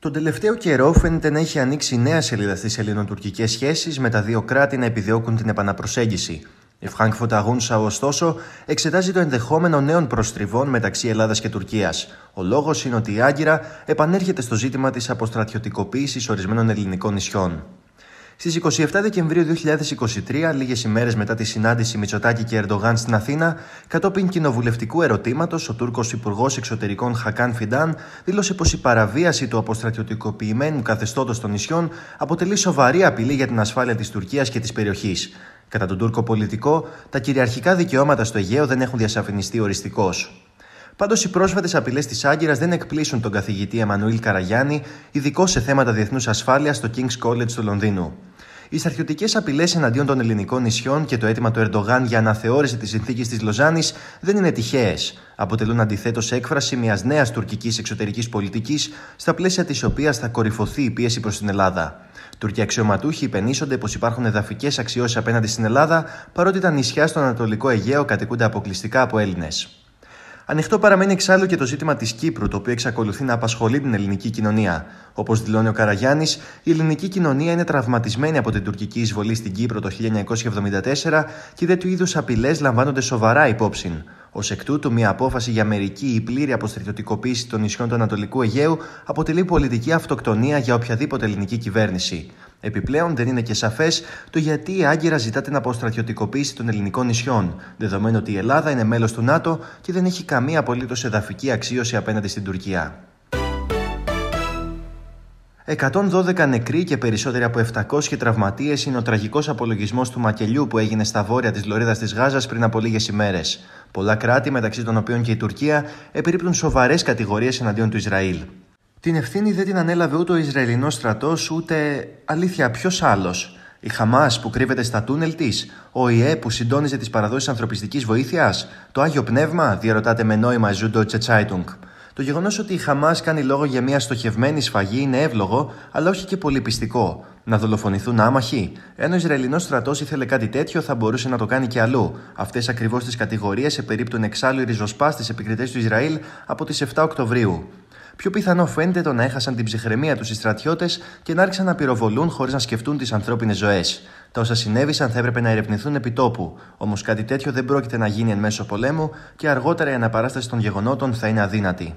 Τον τελευταίο καιρό φαίνεται να έχει ανοίξει νέα σελίδα στις ελληνοτουρκικές σχέσεις με τα δύο κράτη να επιδιώκουν την επαναπροσέγγιση. Η Frankfurt Αγούνσα, ωστόσο, εξετάζει το ενδεχόμενο νέων προστριβών μεταξύ Ελλάδας και Τουρκίας. Ο λόγος είναι ότι η Άγκυρα επανέρχεται στο ζήτημα της αποστρατιωτικοποίησης ορισμένων ελληνικών νησιών. Στις 27 Δεκεμβρίου 2023, λίγες ημέρες μετά τη συνάντηση Μητσοτάκη και Ερντογάν στην Αθήνα, κατόπιν κοινοβουλευτικού ερωτήματος, ο Τούρκος Υπουργός Εξωτερικών Χακάν Φιντάν δήλωσε πως η παραβίαση του αποστρατιωτικοποιημένου καθεστώτος των νησιών αποτελεί σοβαρή απειλή για την ασφάλεια της Τουρκίας και της περιοχής. Κατά τον Τούρκο πολιτικό, τα κυριαρχικά δικαιώματα στο Αιγαίο δεν έχουν διασαφινιστεί οριστικώς. Πάντως, οι πρόσφατες απειλές της Άγκυρας δεν εκπλήσουν τον καθηγητή Εμμανουήλ Καραγιάννη, ειδικό σε θέματα διεθνούς ασφάλειας στο King's College του Λονδίνου. Οι στρατιωτικέ απειλές εναντίον των ελληνικών νησιών και το αίτημα του Ερντογάν για αναθεώρηση της συνθήκης της Λοζάνης δεν είναι τυχαίες. Αποτελούν αντιθέτως έκφραση μιας νέας τουρκικής εξωτερικής πολιτικής, στα πλαίσια της οποίας θα κορυφωθεί η πίεση προς την Ελλάδα. Τουρκοί αξιωματούχοι υπενήσονται πως υπάρχουν εδαφικές αξιώσεις απέναντι στην Ελλάδα, παρότι τα νησιά στο Ανατολικό Αιγαίο κατοικούνται αποκλειστικά από Έλληνες. Ανοιχτό παραμένει εξάλλου και το ζήτημα της Κύπρου, το οποίο εξακολουθεί να απασχολεί την ελληνική κοινωνία. Όπως δηλώνει ο Καραγιάννης, η ελληνική κοινωνία είναι τραυματισμένη από την τουρκική εισβολή στην Κύπρο το 1974 και τέτοιου είδους απειλές λαμβάνονται σοβαρά υπόψη. Ω εκ τούτου, μια απόφαση για μερική ή πλήρη αποστρατιωτικοποίηση των νησιών του Ανατολικού Αιγαίου αποτελεί πολιτική αυτοκτονία για οποιαδήποτε ελληνική κυβέρνηση. Επιπλέον, δεν είναι και σαφές το γιατί η Άγκυρα ζητά την αποστρατιωτικοποίηση των ελληνικών νησιών, δεδομένου ότι η Ελλάδα είναι μέλος του ΝΑΤΟ και δεν έχει καμία απολύτως εδαφική αξίωση απέναντι στην Τουρκία. 112 νεκροί και περισσότεροι από 700 τραυματίες είναι ο τραγικός απολογισμός του μακελιού που έγινε στα βόρεια της Λωρίδας της Γάζας πριν από λίγες ημέρες. Πολλά κράτη, μεταξύ των οποίων και η Τουρκία, επιρρύπτουν σοβαρές κατηγορίες εναντίον του Ισραήλ. Την ευθύνη δεν την ανέλαβε ούτε ο Ισραηλινός στρατός, ούτε αλήθεια ποιος άλλος. Η Χαμάς που κρύβεται στα τούνελ της, ο ΙΕ που συντόνιζε τις παραδόσεις ανθρωπιστικής βοήθειας, το Άγιο Πνεύμα, διαρωτάτε με νόημα Ζούντο Τσετσάιτουγκ. Το γεγονός ότι η Χαμάς κάνει λόγο για μια στοχευμένη σφαγή είναι εύλογο, αλλά όχι και πολύ πιστικό. Να δολοφονηθούν άμαχοι. Ενώ ο Ισραηλινός στρατός ήθελε κάτι τέτοιο, θα μπορούσε να το κάνει και αλλού. Αυτές ακριβώς τις κατηγορίες επερίπτουν εξάλλου οι ριζοσπάστε επικριτές του Ισραήλ από τις 7 Οκτωβρίου. Πιο πιθανό φαίνεται το να έχασαν την ψυχραιμία τους οι στρατιώτες και να άρχισαν να πυροβολούν χωρίς να σκεφτούν τις ανθρώπινες ζωές. Τα όσα συνέβησαν θα έπρεπε να ερευνηθούν επί τόπου, όμως κάτι τέτοιο δεν πρόκειται να γίνει εν μέσω πολέμου και αργότερα η αναπαράσταση των γεγονότων θα είναι αδύνατη.